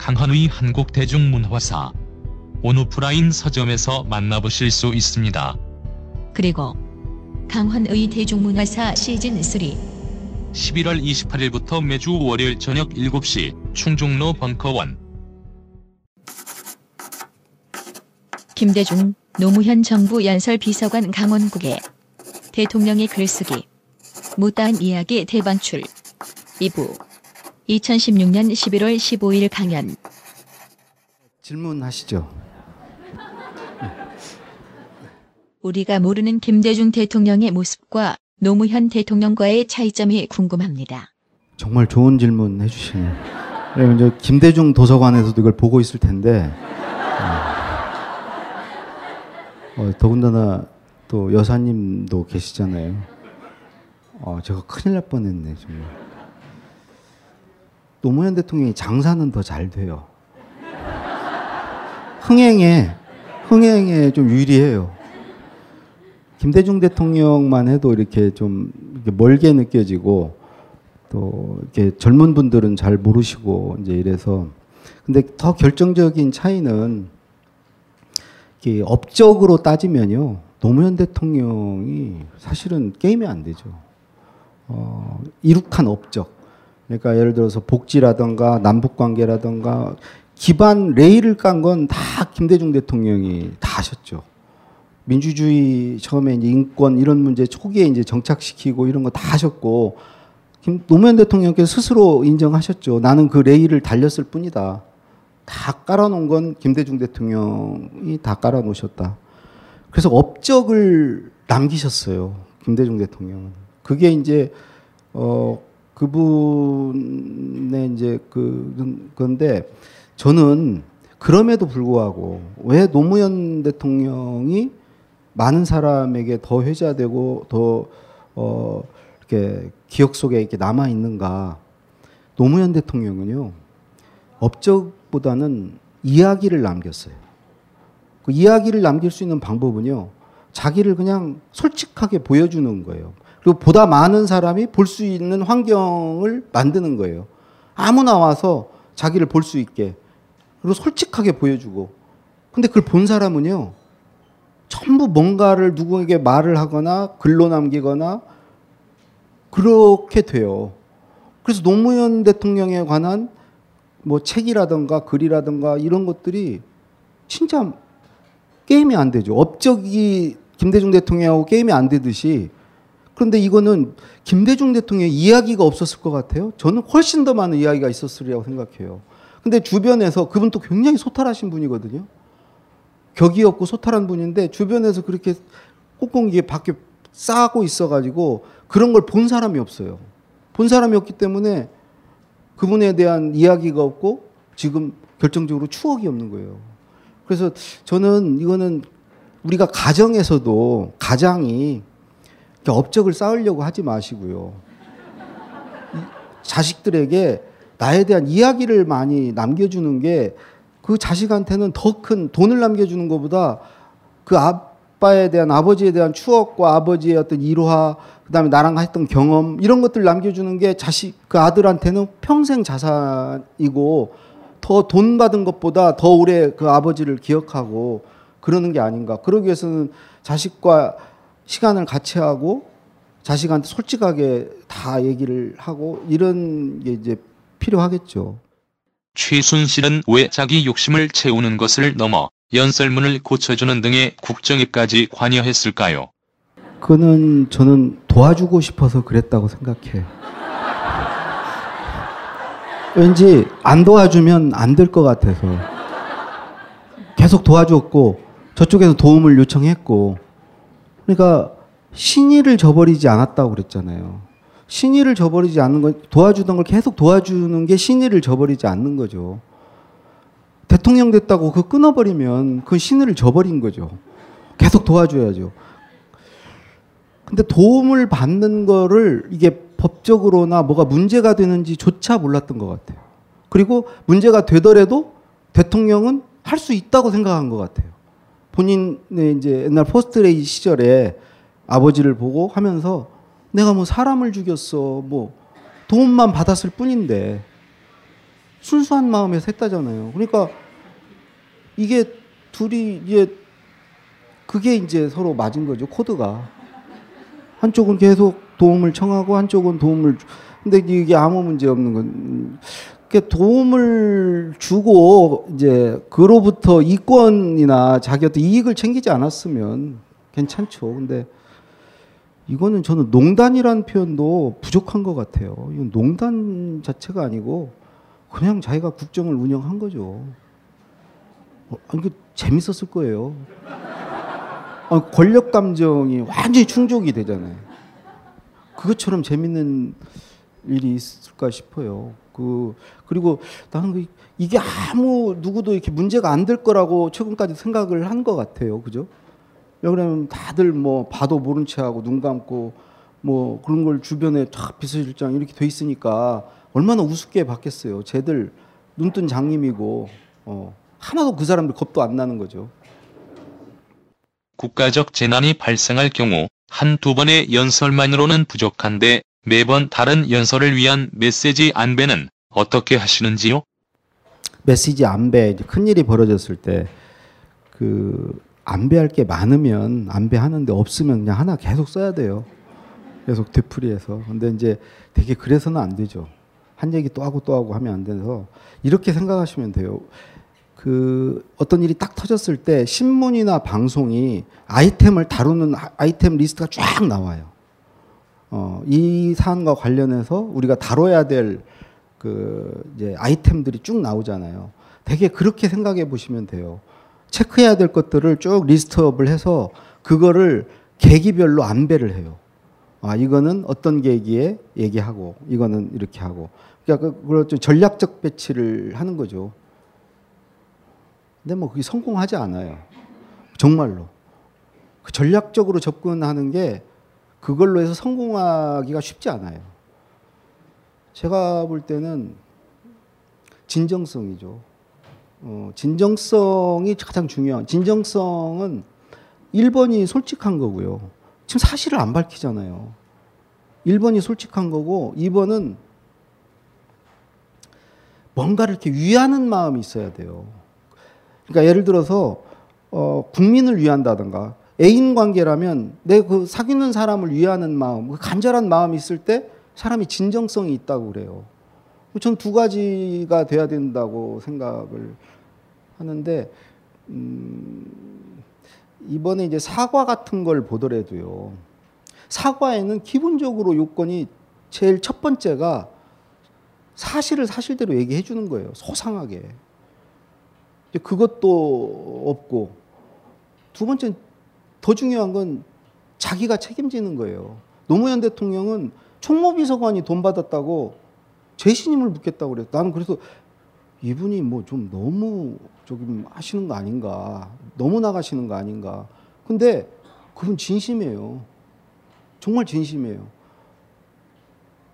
강헌의 한국대중문화사 온오프라인 서점에서 만나보실 수 있습니다. 그리고 강헌의 대중문화사 시즌 3 11월 28일부터 매주 월요일 저녁 7시 충중로 벙커원. 김대중 노무현 정부 연설 비서관 강원국의 대통령의 글쓰기 못다한 이야기 대방출. 2부 2016년 11월 15일 강연 질문하시죠. 우리가 모르는 김대중 대통령의 모습과 노무현 대통령과의 차이점이 궁금합니다. 정말 좋은 질문 해주시네요. 왜냐면 이제 김대중 도서관에서도 이걸 보고 있을 텐데, 어, 어, 더군다나 또 여사님도 계시잖아요. 어, 제가 큰일 날 뻔했네, 정말. 노무현 대통령이 장사는 더 잘 돼요. 흥행에, 흥행에 좀 유리해요. 김대중 대통령만 해도 이렇게 좀 이렇게 멀게 느껴지고 또 이렇게 젊은 분들은 잘 모르시고 이제 이래서 근데 더 결정적인 차이는 업적으로 따지면요 노무현 대통령이 사실은 게임이 안 되죠. 어, 이룩한 업적. 그러니까 예를 들어서 복지라든가 남북 관계라든가 기반 레일을 깐 건 다 김대중 대통령이 다 하셨죠. 민주주의 처음에 이제 인권 이런 문제 초기에 이제 정착시키고 이런 거 다 하셨고 김, 노무현 대통령께서 스스로 인정하셨죠. 나는 그 레일을 달렸을 뿐이다. 다 깔아놓은 건 김대중 대통령이 다 깔아놓으셨다. 그래서 업적을 남기셨어요. 김대중 대통령은. 그게 이제 어 그분의 이제 그 건데 저는 그럼에도 불구하고 왜 노무현 대통령이 많은 사람에게 더 회자되고 더 어, 이렇게 기억 속에 이렇게 남아 있는가? 노무현 대통령은요 업적보다는 이야기를 남겼어요. 그 이야기를 남길 수 있는 방법은요 자기를 그냥 솔직하게 보여주는 거예요. 그리고 보다 많은 사람이 볼 수 있는 환경을 만드는 거예요. 아무나 와서 자기를 볼 수 있게 그리고 솔직하게 보여주고 근데 그걸 본 사람은요 전부 뭔가를 누구에게 말을 하거나 글로 남기거나 그렇게 돼요. 그래서 노무현 대통령에 관한 뭐 책이라든가 글이라든가 이런 것들이 진짜 게임이 안 되죠. 업적이 김대중 대통령하고 게임이 안 되듯이 그런데 이거는 김대중 대통령의 이야기가 없었을 것 같아요. 저는 훨씬 더 많은 이야기가 있었으리라고 생각해요. 근데 주변에서 그분도 굉장히 소탈하신 분이거든요. 격이 없고 소탈한 분인데 주변에서 그렇게 꽁꽁 밖에 싸고 있어가지고 그런 걸 본 사람이 없어요. 본 사람이 없기 때문에 그분에 대한 이야기가 없고 지금 결정적으로 추억이 없는 거예요. 그래서 저는 이거는 우리가 가정에서도 가장이 업적을 쌓으려고 하지 마시고요. 자식들에게 나에 대한 이야기를 많이 남겨주는 게 그 자식한테는 더 큰 돈을 남겨주는 것보다 그 아빠에 대한 아버지에 대한 추억과 아버지의 어떤 일화 그다음에 나랑 했던 경험 이런 것들 남겨주는 게 자식 그 아들한테는 평생 자산이고 더 돈 받은 것보다 더 오래 그 아버지를 기억하고 그러는 게 아닌가. 그러기 위해서는 자식과 시간을 같이 하고 자식한테 솔직하게 다 얘기를 하고 이런 게 이제 필요하겠죠. 최순실은 왜 자기 욕심을 채우는 것을 넘어 연설문을 고쳐주는 등의 국정에까지 관여했을까요? 그거는 저는 도와주고 싶어서 그랬다고 생각해. 왠지 안 도와주면 안 될 것 같아서. 계속 도와줬고, 저쪽에서 도움을 요청했고, 그러니까 신의를 저버리지 않았다고 그랬잖아요. 신의를 저버리지 않는 건 도와주던 걸 계속 도와주는 게 신의를 저버리지 않는 거죠. 대통령 됐다고 그 끊어버리면 그 신을 저버린 거죠. 계속 도와줘야죠. 근데 도움을 받는 거를 이게 법적으로나 뭐가 문제가 되는지조차 몰랐던 것 같아요. 그리고 문제가 되더라도 대통령은 할 수 있다고 생각한 것 같아요. 본인의 이제 옛날 포스트레이 시절에 아버지를 보고 하면서 내가 뭐 사람을 죽였어 뭐 도움만 받았을 뿐인데 순수한 마음에서 했다잖아요. 그러니까 이게 둘이 이제 그게 이제 서로 맞은 거죠 코드가 한쪽은 계속 도움을 청하고 한쪽은 도움을 주- 근데 이게 아무 문제 없는 건그 도움을 주고 이제 그로부터 이권이나 자기 어떤 이익을 챙기지 않았으면 괜찮죠. 근데 이거는 저는 농단이라는 표현도 부족한 것 같아요. 이건 농단 자체가 아니고 그냥 자기가 국정을 운영한 거죠. 어, 아니, 그 재밌었을 거예요. 아, 권력 감정이 완전히 충족이 되잖아요. 그것처럼 재밌는 일이 있을까 싶어요. 그 그리고 나는 그 이게 아무 누구도 이렇게 문제가 안 될 거라고 최근까지 생각을 한 것 같아요. 그죠? 왜 그러면 다들 뭐 봐도 모른 체하고 눈 감고 뭐 그런 걸 주변에 다 비서실장 이렇게 돼 있으니까 얼마나 우습게 봤겠어요. 쟤들 눈뜬 장님이고 어, 하나도 그 사람들 겁도 안 나는 거죠. 국가적 재난이 발생할 경우 한 두 번의 연설만으로는 부족한데 매번 다른 연설을 위한 메시지 안배는 어떻게 하시는지요? 메시지 안배 이제 큰 일이 벌어졌을 때 그 안배할 게 많으면 안배하는데 없으면 그냥 하나 계속 써야 돼요. 계속 되풀이해서. 근데 이제 되게 그래서는 안 되죠. 한 얘기 또 하고 또 하고 하면 안 돼서 이렇게 생각하시면 돼요. 그 어떤 일이 딱 터졌을 때 신문이나 방송이 아이템을 다루는 아- 아이템 리스트가 쫙 나와요. 어, 이 사안과 관련해서 우리가 다뤄야 될 그 이제 아이템들이 쭉 나오잖아요. 되게 그렇게 생각해 보시면 돼요. 체크해야 될 것들을 쭉 list up을 해서 그거를 계기별로 안배를 해요. 아 이거는 어떤 계기에 얘기하고 이거는 이렇게 하고 그러니까 그- 그걸 좀 전략적 배치를 하는 거죠. 근데 뭐 그게 성공하지 않아요. 정말로 그 전략적으로 접근하는 게 그걸로 해서 성공하기가 쉽지 않아요. 제가 볼 때는 진정성이죠. 어, 진정성이 가장 중요한. 진정성은 1번이 솔직한 거고요. 지금 사실을 안 밝히잖아요. 1번이 솔직한 거고 2번은 뭔가를 이렇게 위하는 마음이 있어야 돼요. 그러니까 예를 들어서 어, 국민을 위한다든가 애인 관계라면 내 그 사귀는 사람을 위하는 마음, 그 간절한 마음이 있을 때 사람이 진정성이 있다고 그래요. 전 두 가지가 돼야 된다고 생각을 하는데 음, 이번에 이제 사과 같은 걸 보더라도요. 사과에는 기본적으로 요건이 제일 첫 번째가 사실을 사실대로 얘기해 주는 거예요. 소상하게. 그것도 없고 두 번째 더 중요한 건 자기가 책임지는 거예요. 노무현 대통령은 총무비서관이 돈 받았다고 재신임을 묻겠다고 그래요. 나는 그래서 이분이 뭐 좀 너무 조금 하시는 거 아닌가. 너무 나가시는 거 아닌가. 근데 그분 진심이에요. 정말 진심이에요.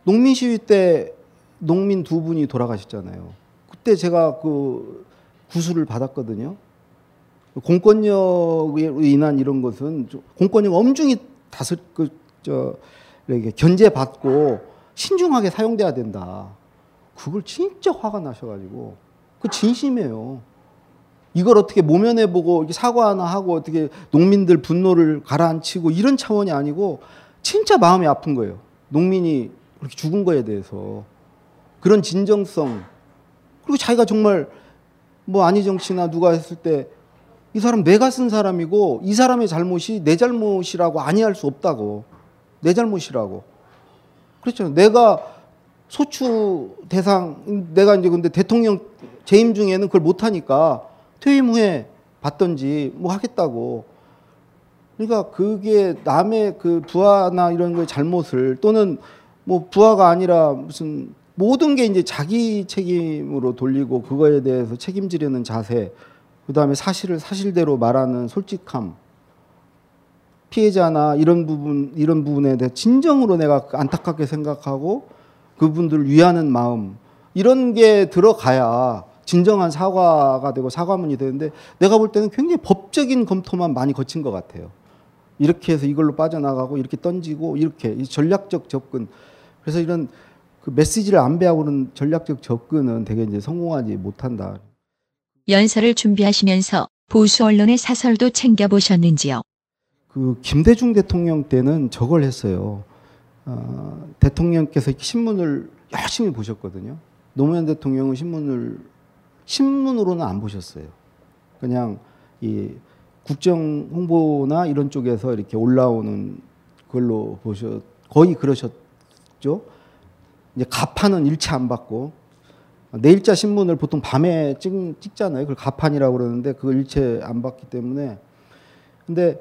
농민 시위 때 농민 두 분이 돌아가셨잖아요. 그때 제가 그 구술을 받았거든요. 공권력으로 인한 이런 것은 좀 공권력 엄중히 다스 그저 이렇게 견제받고 신중하게 사용돼야 된다. 그걸 진짜 화가 나셔가지고 그 진심이에요. 이걸 어떻게 모면해 보고 이렇게 사과 하나 하고 어떻게 농민들 분노를 가라앉히고 이런 차원이 아니고 진짜 마음이 아픈 거예요. 농민이 그렇게 죽은 거에 대해서 그런 진정성 그리고 자기가 정말 뭐 안희정 씨나 누가 했을 때 이 사람 내가 쓴 사람이고 이 사람의 잘못이 내 잘못이라고 아니할 수 없다고. 내 잘못이라고. 그렇죠. 내가 소추 대상 내가 이제 근데 대통령 재임 중에는 그걸 못 하니까 퇴임 후에 받던지 뭐 하겠다고. 그러니까 그게 남의 그 부하나 이런 거의 잘못을 또는 뭐 부하가 아니라 무슨 모든 게 이제 자기 책임으로 돌리고 그거에 대해서 책임지려는 자세, 그 다음에 사실을 사실대로 말하는 솔직함, 피해자나 이런 부분 이런 부분에 대해 진정으로 내가 안타깝게 생각하고 그분들을 위하는 마음 이런 게 들어가야 진정한 사과가 되고 사과문이 되는데 내가 볼 때는 굉장히 법적인 검토만 많이 거친 것 같아요. 이렇게 해서 이걸로 빠져나가고 이렇게 던지고 이렇게 이 전략적 접근. 그래서 이런 그 메시지를 안배하고 그런 전략적 접근은 되게 이제 성공하지 못한다. 연설을 준비하시면서 보수 언론의 사설도 챙겨보셨는지요? 그 김대중 대통령 때는 저걸 했어요. 어, 대통령께서 신문을 열심히 보셨거든요. 노무현 대통령은 신문을 신문으로는 안 보셨어요. 그냥 이 국정 홍보나 이런 쪽에서 이렇게 올라오는 걸로 보셨 거의 그러셨죠. 이제 가판은 일체 안 받고 내일자 신문을 보통 밤에 찍, 찍잖아요. 그걸 가판이라고 그러는데 그걸 일체 안 받기 때문에 근데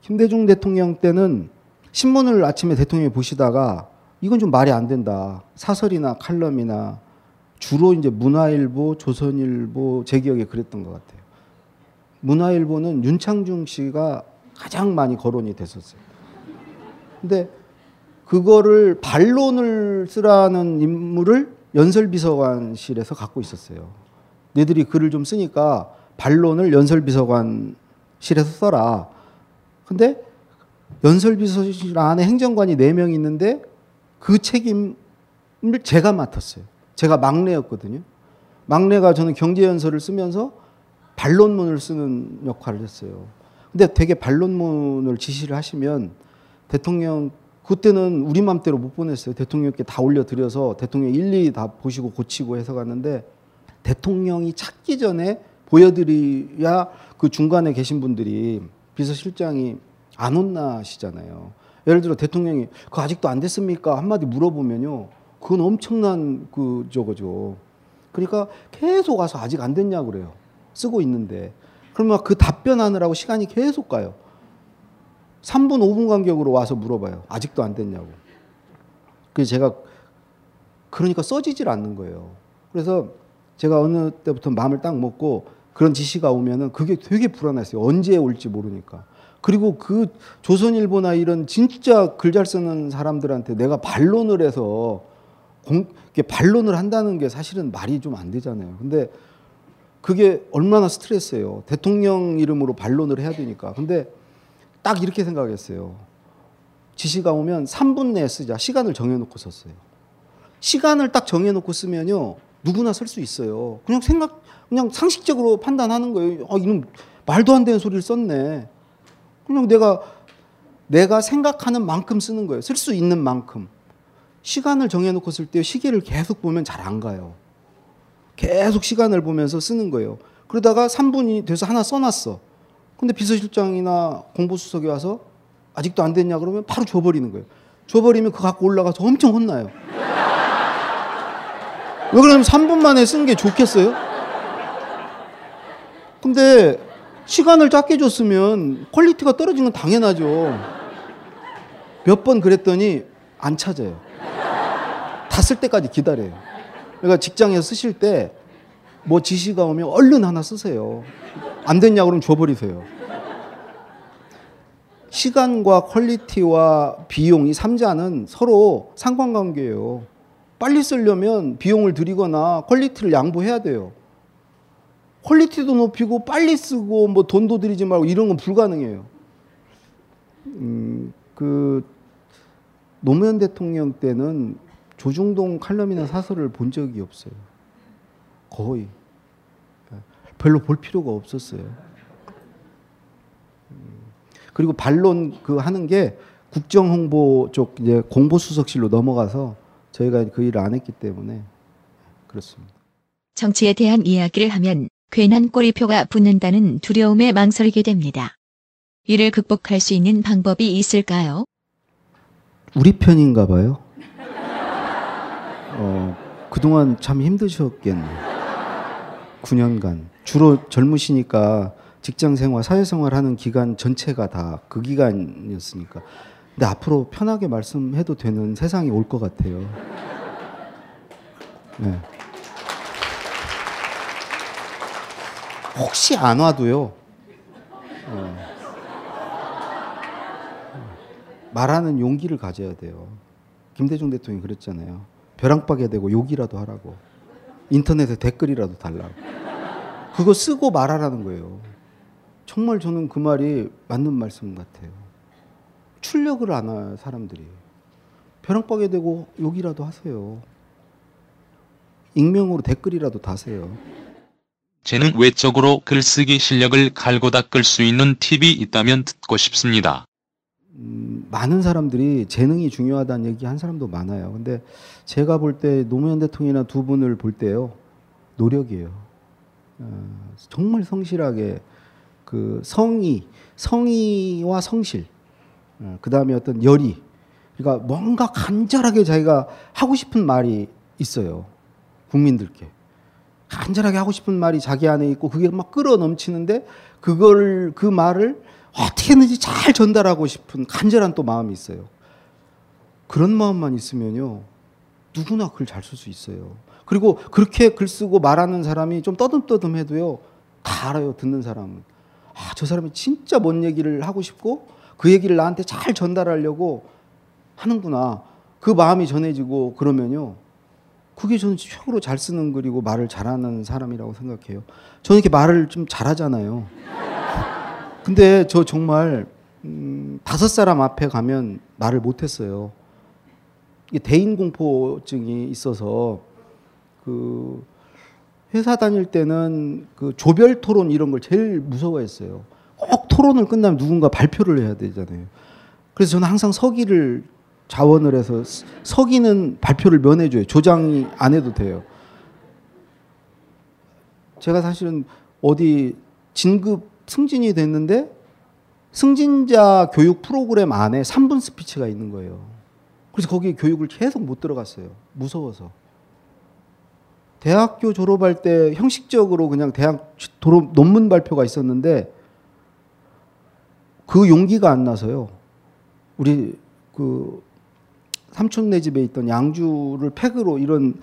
김대중 대통령 때는 신문을 아침에 대통령이 보시다가 이건 좀 말이 안 된다. 사설이나 칼럼이나 주로 이제 문화일보, 조선일보 제 기억에 그랬던 것 같아요. 문화일보는 윤창중 씨가 가장 많이 거론이 됐었어요. 근데 그거를 반론을 쓰라는 임무를 연설비서관실에서 갖고 있었어요. 너희들이 글을 좀 쓰니까 반론을 연설비서관실에서 써라. 근데 연설비서실 안에 행정관이 4명 있는데 그 책임을 제가 맡았어요. 제가 막내였거든요. 막내가 저는 경제연설을 쓰면서 반론문을 쓰는 역할을 했어요. 근데 되게 반론문을 지시를 하시면 대통령 그때는 우리 맘대로 못 보냈어요. 대통령께 다 올려드려서 대통령 일일이 다 보시고 고치고 해서 갔는데 대통령이 찾기 전에 보여드려야 그 중간에 계신 분들이 비서실장이 안 혼나시잖아요. 예를 들어 대통령이 그 아직도 안 됐습니까? 한마디 물어보면요. 그건 엄청난 그 저거죠. 그러니까 계속 와서 아직 안 됐냐 그래요. 쓰고 있는데. 그러면 그 답변하느라고 시간이 계속 가요. 3분, 5분 간격으로 와서 물어봐요. 아직도 안 됐냐고. 그래서 제가 그러니까 써지질 않는 거예요. 그래서 제가 어느 때부터 마음을 딱 먹고 그런 지시가 오면은 그게 되게 불안했어요. 언제 올지 모르니까. 그리고 그 조선일보나 이런 진짜 글 잘 쓰는 사람들한테 내가 반론을 해서 공, 반론을 한다는 게 사실은 말이 좀 안 되잖아요. 근데 그게 얼마나 스트레스예요. 대통령 이름으로 반론을 해야 되니까. 근데 딱 이렇게 생각했어요. 지시가 오면 3분 내에 쓰자. 시간을 정해놓고 썼어요. 시간을 딱 정해놓고 쓰면요. 누구나 쓸 수 있어요. 그냥 생각, 그냥 상식적으로 판단하는 거예요. 아, 이놈 말도 안 되는 소리를 썼네. 그냥 내가, 내가 생각하는 만큼 쓰는 거예요. 쓸 수 있는 만큼. 시간을 정해놓고 쓸 때 시계를 계속 보면 잘 안 가요. 계속 시간을 보면서 쓰는 거예요. 그러다가 3분이 돼서 하나 써놨어. 근데 비서실장이나 공보수석이 와서 아직도 안 됐냐 그러면 바로 줘버리는 거예요. 줘버리면 그거 갖고 올라가서 엄청 혼나요. 왜 그러냐면 3분 만에 쓴 게 좋겠어요? 근데 시간을 짧게 줬으면 quality가 떨어진 건 당연하죠. 몇 번 그랬더니 안 찾아요. 다 쓸 때까지 기다려요. 그러니까 직장에서 쓰실 때 뭐 지시가 오면 얼른 하나 쓰세요. 안 됐냐 그러면 줘버리세요. 시간과 quality와 비용 이 3자는 서로 상관관계예요. 빨리 쓰려면 비용을 들이거나 quality를 양보해야 돼요. quality도 높이고 빨리 쓰고 뭐 돈도 들이지 말고 이런 건 불가능해요. 음, 그 노무현 대통령 때는 조중동 칼럼이나 사설을 본 적이 없어요. 거의. 별로 볼 필요가 없었어요. 그리고 반론 그 하는 게 국정 홍보 쪽 이제 공보 수석실로 넘어가서 저희가 그 일을 안 했기 때문에 그렇습니다. 정치에 대한 이야기를 하면 괜한 꼬리표가 붙는다는 두려움에 망설이게 됩니다. 이를 극복할 수 있는 방법이 있을까요? 우리 편인가 봐요. 어, 그동안 참 힘드셨겠네. 9년간. 주로 젊으시니까 직장 생활, 사회 생활 하는 기간 전체가 다 그 기간이었으니까. 근데 앞으로 편하게 말씀해도 되는 세상이 올 것 같아요. 네. 혹시 안 와도요. 어. 말하는 용기를 가져야 돼요. 김대중 대통령이 그랬잖아요. 벼랑박에 대고 욕이라도 하라고. 인터넷에 댓글이라도 달라고. 그거 쓰고 말하라는 거예요. 정말 저는 그 말이 맞는 말씀 같아요. 출력을 안 해요, 사람들이. 벼랑박에 대고 욕이라도 하세요. 익명으로 댓글이라도 다세요. 재능 외적으로 글쓰기 실력을 갈고 닦을 수 있는 팁이 있다면 듣고 싶습니다. 음, 많은 사람들이 재능이 중요하다는 얘기 한 사람도 많아요. 근데 제가 볼 때 노무현 대통령이나 두 분을 볼 때요. 노력이에요. 어, 정말 성실하게 그 성의, 성의와 성실, 어, 그 다음에 어떤 열의, 그러니까 뭔가 간절하게 자기가 하고 싶은 말이 있어요. 국민들께. 간절하게 하고 싶은 말이 자기 안에 있고 그게 막 끌어 넘치는데 그걸 그 말을 어떻게든지 잘 전달하고 싶은 간절한 또 마음이 있어요. 그런 마음만 있으면요. 누구나 글잘쓸 수 있어요. 그리고 그렇게 글 쓰고 말하는 사람이 좀 떠듬떠듬해도요. 다 알아요. 듣는 사람은. 아, 저 사람이 진짜 뭔 얘기를 하고 싶고 그 얘기를 나한테 잘 전달하려고 하는구나. 그 마음이 전해지고 그러면요. 그게 저는 최고로 잘 쓰는 글이고 말을 잘하는 사람이라고 생각해요. 저는 이렇게 말을 좀 잘하잖아요. 근데 저 정말 음, 다섯 사람 앞에 가면 말을 못했어요. 대인 공포증이 있어서 그 회사 다닐 때는 그 조별 토론 이런 걸 제일 무서워했어요. 꼭 토론을 끝나면 누군가 발표를 해야 되잖아요. 그래서 저는 항상 서기를 자원을 해서 서기는 발표를 면해줘요. 조장이 안 해도 돼요. 제가 사실은 어디 진급 승진이 됐는데 승진자 교육 프로그램 안에 3분 스피치가 있는 거예요. 그래서 거기에 교육을 계속 못 들어갔어요. 무서워서. 대학교 졸업할 때 형식적으로 그냥 대학 졸업 논문 발표가 있었는데 그 용기가 안 나서요. 우리 그 삼촌네 집에 있던 양주를 팩으로 이런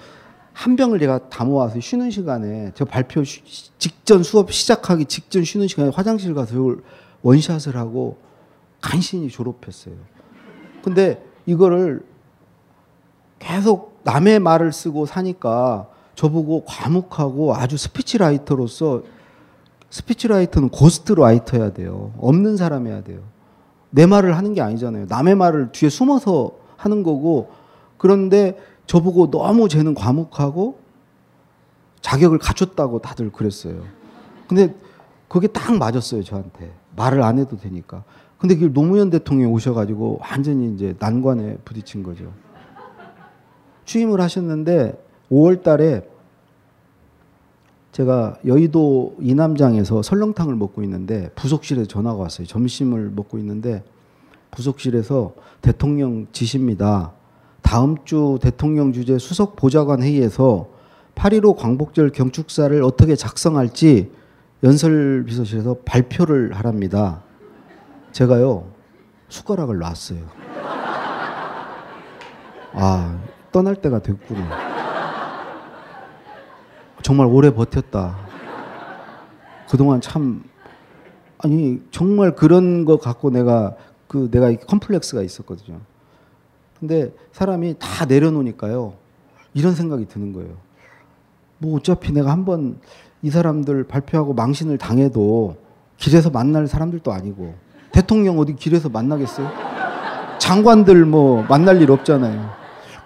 한 병을 제가 다 모아서 쉬는 시간에 저 발표 쉬, 직전 수업 시작하기 직전 쉬는 시간에 화장실 가서 이걸 원샷을 하고 간신히 졸업했어요. 근데 이거를 계속 남의 말을 쓰고 사니까 저보고 과묵하고 아주 speechwriter로서 speechwriter는 ghostwriter야 돼요. 없는 사람 해야 돼요. 내 말을 하는 게 아니잖아요. 남의 말을 뒤에 숨어서 하는 거고 그런데 저보고 너무 쟤는 과묵하고 자격을 갖췄다고 다들 그랬어요. 근데 그게 딱 맞았어요, 저한테. 말을 안 해도 되니까. 근데 그 노무현 대통령이 오셔가지고 완전히 이제 난관에 부딪힌 거죠. 취임을 하셨는데 5월 달에 제가 여의도 이남장에서 설렁탕을 먹고 있는데 부속실에서 전화가 왔어요. 점심을 먹고 있는데 부속실에서 대통령 지시입니다. 다음 주 대통령 주재 수석 보좌관 회의에서 8.15 광복절 경축사를 어떻게 작성할지 연설 비서실에서 발표를 하랍니다. 제가요 숟가락을 놨어요. 아 떠날 때가 됐구나. 정말 오래 버텼다. 그동안 참 아니 정말 그런 거 갖고 내가 그 내가 컴플렉스가 있었거든요. 근데 사람이 다 내려놓으니까요. 이런 생각이 드는 거예요. 뭐 어차피 내가 한번 이 사람들 발표하고 망신을 당해도 길에서 만날 사람들도 아니고 대통령 어디 길에서 만나겠어요? 장관들 뭐 만날 일 없잖아요.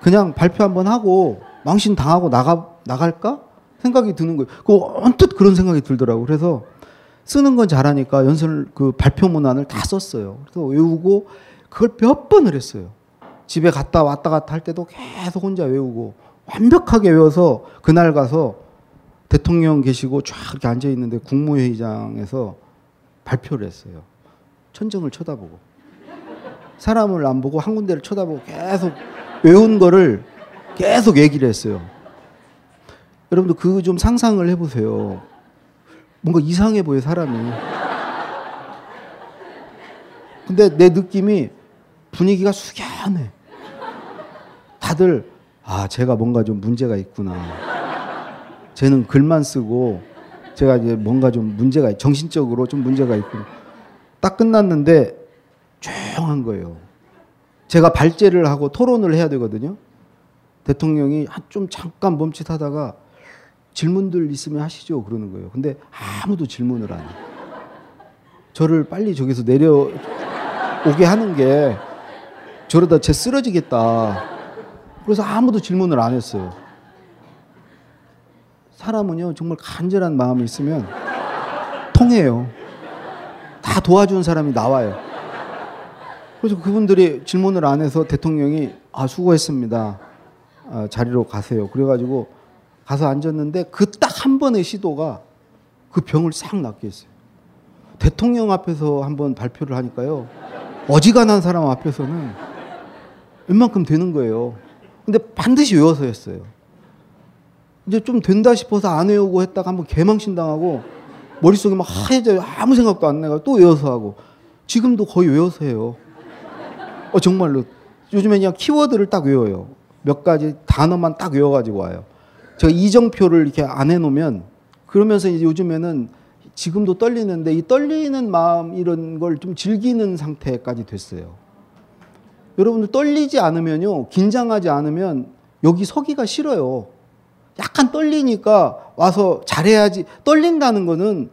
그냥 발표 한번 하고 망신 당하고 나가 나갈까 생각이 드는 거예요. 그 언뜻 그런 생각이 들더라고. 그래서 쓰는 건 잘하니까 연설 그 발표 문안을 다 썼어요. 그래서 외우고 그걸 몇 번을 했어요. 집에 갔다 왔다 갔다 할 때도 계속 혼자 외우고 완벽하게 외워서 그날 가서 대통령 계시고 쫙 이렇게 앉아 있는데 국무회의장에서 발표를 했어요. 천정을 쳐다보고 사람을 안 보고 한 군데를 쳐다보고 계속 외운 거를 계속 얘기를 했어요. 여러분들 그좀 상상을 해보세요. 뭔가 이상해 보여 사람이. 근데 내 느낌이 분위기가 숙연해. 다들 아, 제가 뭔가 좀 문제가 있구나. 쟤는 글만 쓰고 제가 이제 뭔가 좀 문제가 있- 정신적으로 좀 문제가 있고 딱 끝났는데 조용한 거예요. 제가 발제를 하고 토론을 해야 되거든요. 대통령이 한좀 잠깐 멈칫하다가 질문들 있으면 하시죠 그러는 거예요. 근데 아무도 질문을 안 해요. 저를 빨리 저기서 내려 오게 하는 게 저러다 쟤 쓰러지겠다. 그래서 아무도 질문을 안 했어요. 사람은요 정말 간절한 마음이 있으면 통해요. 다 도와준 사람이 나와요. 그래서 그분들이 질문을 안 해서 대통령이 아 수고했습니다. 아, 자리로 가세요. 그래가지고 가서 앉았는데 그 딱 한 번의 시도가 그 병을 싹 낫게 했어요. 대통령 앞에서 한번 발표를 하니까요. 어지간한 사람 앞에서는 웬만큼 되는 거예요. 근데 반드시 외워서 했어요. 이제 좀 된다 싶어서 안 외우고 했다가 한번 개망신 당하고 머릿속에 막 하얘져요. 아무 생각도 안 나고 또 외워서 하고 지금도 거의 외워서 해요. 어 정말로 요즘에 그냥 키워드를 딱 외워요. 몇 가지 단어만 딱 외워가지고 와요. 제가 이정표를 이렇게 안 해놓으면 그러면서 이제 요즘에는 지금도 떨리는데 이 떨리는 마음 이런 걸 좀 즐기는 상태까지 됐어요. 여러분들 떨리지 않으면요, 긴장하지 않으면 여기 서기가 싫어요. 약간 떨리니까 와서 잘해야지. 떨린다는 거는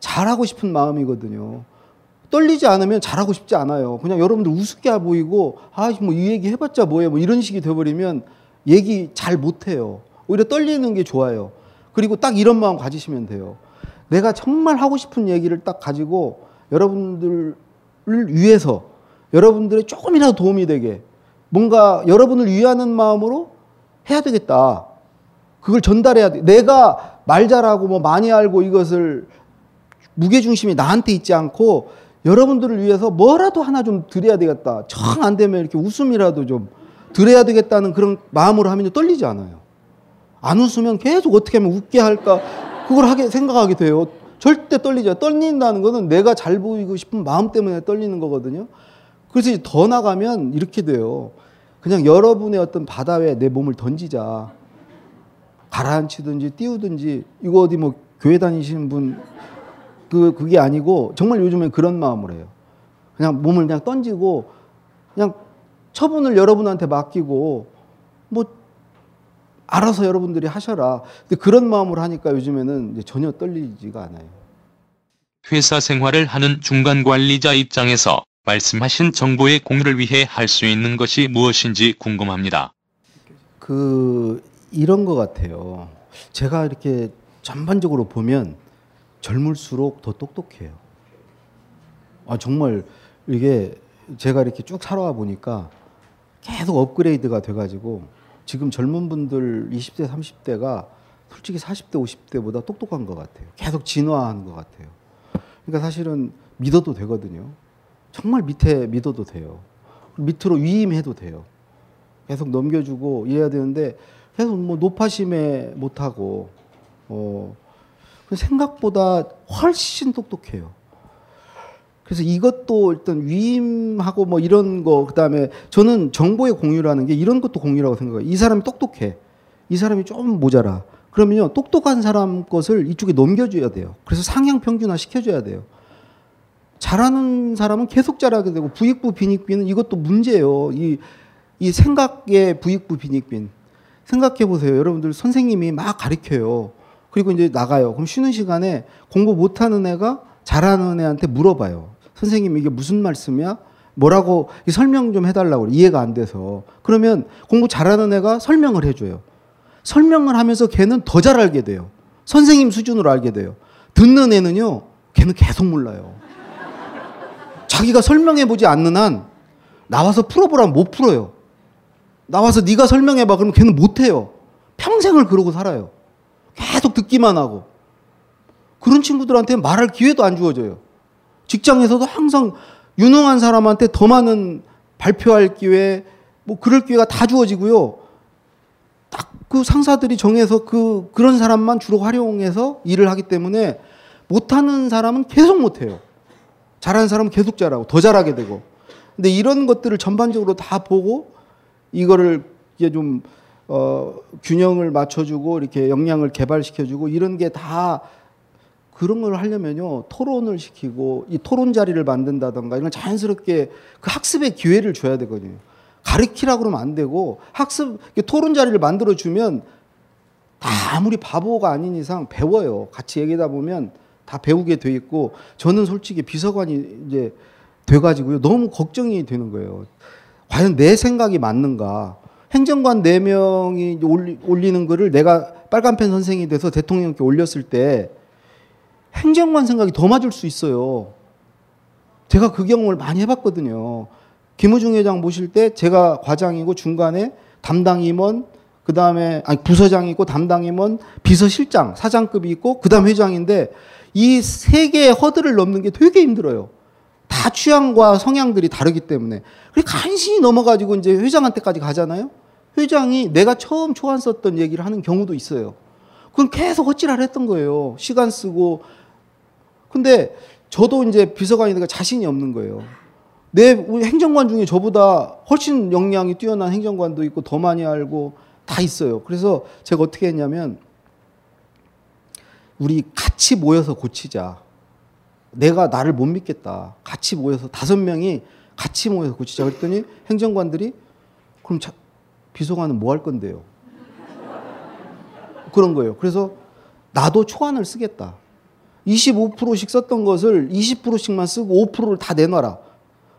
잘하고 싶은 마음이거든요. 떨리지 않으면 잘하고 싶지 않아요. 그냥 여러분들 우습게 보이고, 아, 뭐 이 얘기 해봤자 뭐해. 뭐 이런 식이 돼버리면 얘기 잘 못해요. 오히려 떨리는 게 좋아요. 그리고 딱 이런 마음 가지시면 돼요. 내가 정말 하고 싶은 얘기를 딱 가지고 여러분들을 위해서 여러분들의 조금이라도 도움이 되게 뭔가 여러분을 위하는 마음으로 해야 되겠다. 그걸 전달해야 돼. 내가 말 잘하고 뭐 많이 알고 이것을 무게중심이 나한테 있지 않고 여러분들을 위해서 뭐라도 하나 좀 드려야 되겠다. 정 안 되면 이렇게 웃음이라도 좀 드려야 되겠다는 그런 마음으로 하면 떨리지 않아요. 안 웃으면 계속 어떻게 하면 웃게 할까 그걸 하게 생각하게 돼요. 절대 떨리죠. 떨린다는 거는 내가 잘 보이고 싶은 마음 때문에 떨리는 거거든요. 그래서 더 나가면 이렇게 돼요. 그냥 여러분의 어떤 바다 위에 내 몸을 던지자. 가라앉히든지 띄우든지 이거 어디 뭐 교회 다니시는 분 그 그게 아니고 정말 요즘에 그런 마음으로 해요. 그냥 몸을 그냥 던지고 그냥 처분을 여러분한테 맡기고 뭐 알아서 여러분들이 하셔라. 근데 그런 마음으로 하니까 요즘에는 전혀 떨리지가 않아요. 회사 생활을 하는 중간 관리자 입장에서 말씀하신 정보의 공유를 위해 할 수 있는 것이 무엇인지 궁금합니다. 그 이런 것 같아요. 제가 이렇게 전반적으로 보면 젊을수록 더 똑똑해요. 아 정말 이게 제가 이렇게 쭉 살아와 보니까 계속 업그레이드가 돼가지고 지금 젊은 분들 20대 30대가 솔직히 40대 50대보다 똑똑한 것 같아요. 계속 진화하는 것 같아요. 그러니까 사실은 믿어도 되거든요. 정말 밑에 믿어도 돼요. 밑으로 위임해도 돼요. 계속 넘겨주고 이래야 되는데 계속 뭐 높아심에 못하고 어 생각보다 훨씬 똑똑해요. 그래서 이것도 일단 위임하고 뭐 이런 거 그다음에 저는 정보의 공유라는 게 이런 것도 공유라고 생각해요. 이 사람이 똑똑해. 이 사람이 좀 모자라. 그러면요 똑똑한 사람 것을 이쪽에 넘겨줘야 돼요. 그래서 상향 평준화 시켜줘야 돼요. 잘하는 사람은 계속 잘하게 되고 부익부 빈익빈은 이것도 문제예요. 이, 이 생각의 부익부 빈익빈. 생각해 보세요. 여러분들 선생님이 막 가르쳐요. 그리고 이제 나가요. 그럼 쉬는 시간에 공부 못하는 애가 잘하는 애한테 물어봐요. 선생님 이게 무슨 말씀이야? 뭐라고 설명 좀 해달라고 그래. 이해가 안 돼서. 그러면 공부 잘하는 애가 설명을 해줘요. 설명을 하면서 걔는 더 잘 알게 돼요. 선생님 수준으로 알게 돼요. 듣는 애는요, 걔는 계속 몰라요. 자기가 설명해 보지 않는 한 나와서 풀어보라면 못 풀어요. 나와서 네가 설명해 봐 그러면 걔는 못 해요. 평생을 그러고 살아요. 계속 듣기만 하고. 그런 친구들한테 말할 기회도 안 주어져요. 직장에서도 항상 유능한 사람한테 더 많은 발표할 기회, 뭐 그럴 기회가 다 주어지고요. 딱 그 상사들이 정해서 그 그런 사람만 주로 활용해서 일을 하기 때문에 못하는 사람은 계속 못해요. 잘하는 사람은 계속 잘하고 더 잘하게 되고. 근데 이런 것들을 전반적으로 다 보고 이거를 이제 좀 어, 균형을 맞춰주고 이렇게 역량을 개발시켜주고 이런 게다 그런 걸 하려면요 토론을 시키고 이 토론 자리를 만든다던가 이런 자연스럽게 그 학습의 기회를 줘야 되거든요. 가르키라 그러면 안 되고 학습 토론 자리를 만들어 주면 다 아무리 바보가 아닌 이상 배워요. 같이 얘기하다 보면 다 배우게 돼 있고 저는 솔직히 비서관이 이제 돼 가지고요 너무 걱정이 되는 거예요. 과연 내 생각이 맞는가? 행정관 네 명이 올리, 올리는 글을 내가 빨간펜 선생이 돼서 대통령께 올렸을 때 행정관 생각이 더 맞을 수 있어요. 제가 그 경험을 많이 해봤거든요. 김우중 회장 모실 때 제가 과장이고 중간에 담당 임원, 그 다음에 아니 부서장이 있고 담당 임원, 비서실장, 사장급이 있고 그 다음 회장인데 이 세 개의 허들을 넘는 게 되게 힘들어요. 다 취향과 성향들이 다르기 때문에. 그래 간신히 넘어가지고 이제 회장한테까지 가잖아요. 회장이 내가 처음 초안 썼던 얘기를 하는 경우도 있어요. 그럼 계속 헛질할 했던 거예요. 시간 쓰고. 근데 저도 이제 비서관이니까 자신이 없는 거예요. 내 행정관 중에 저보다 훨씬 역량이 뛰어난 행정관도 있고 더 많이 알고 다 있어요. 그래서 제가 어떻게 했냐면 우리 같이 모여서 고치자. 내가 나를 못 믿겠다. 같이 모여서 다섯 명이 같이 모여서 고치자. 그랬더니 행정관들이 그럼 자, 비서관은 뭐 할 건데요? 그런 거예요. 그래서 나도 초안을 쓰겠다. 25%씩 썼던 것을 20%씩만 쓰고 5%를 다 내놔라.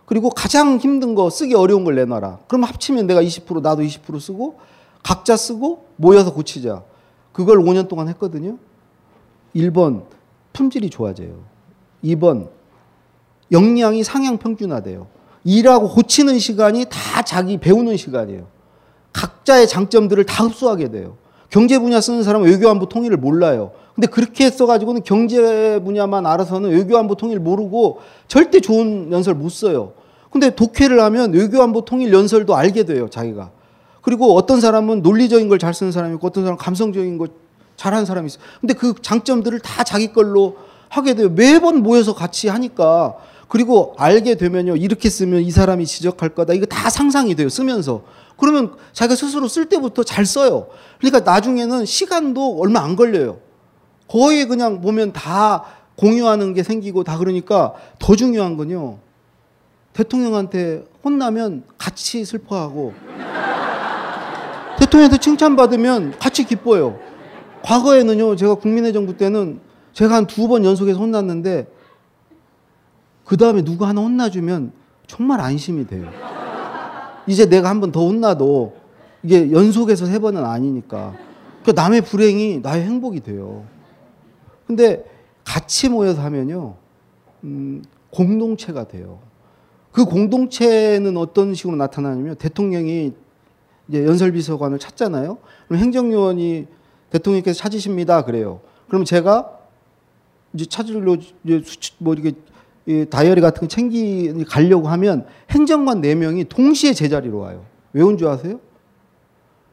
그리고 가장 힘든 거 쓰기 어려운 걸 내놔라. 그럼 합치면 내가 20% 나도 20% 쓰고 각자 쓰고 모여서 고치자. 그걸 5년 동안 했거든요. 1번 품질이 좋아져요. 2번 역량이 상향 평준화돼요. 일하고 고치는 시간이 다 자기 배우는 시간이에요. 각자의 장점들을 다 흡수하게 돼요. 경제 분야 쓰는 사람은 외교안보 통일을 몰라요. 근데 그렇게 써가지고는 경제 분야만 알아서는 외교안보 통일 모르고 절대 좋은 연설 못 써요. 근데 독해를 하면 외교안보 통일 연설도 알게 돼요, 자기가. 그리고 어떤 사람은 논리적인 걸 잘 쓰는 사람이 있고 어떤 사람은 감성적인 거 잘하는 사람이 있어요. 근데 그 장점들을 다 자기 걸로 하게 돼요. 매번 모여서 같이 하니까. 그리고 알게 되면요. 이렇게 쓰면 이 사람이 지적할 거다. 이거 다 상상이 돼요. 쓰면서. 그러면 자기가 스스로 쓸 때부터 잘 써요. 그러니까 나중에는 시간도 얼마 안 걸려요. 거의 그냥 보면 다 공유하는 게 생기고 다 그러니까 더 중요한 건요. 대통령한테 혼나면 같이 슬퍼하고 대통령한테 칭찬받으면 같이 기뻐요. 과거에는요, 제가 국민의 정부 때는 제가 한 두 번 연속해서 혼났는데 그 다음에 누구 하나 혼나주면 정말 안심이 돼요. 이제 내가 한 번 더 혼나도 이게 연속해서 세 번은 아니니까. 그 남의 불행이 나의 행복이 돼요. 근데 같이 모여서 하면요, 음, 공동체가 돼요. 그 공동체는 어떤 식으로 나타나냐면 대통령이 이제 연설비서관을 찾잖아요. 그럼 행정요원이 대통령께서 찾으십니다. 그래요. 그럼 제가 이제 찾으러 이제 수치 뭐 이렇게 이 다이어리 같은 거 챙기 가려고 하면 행정관 네 명이 동시에 제자리로 와요. 왜 온 줄 아세요?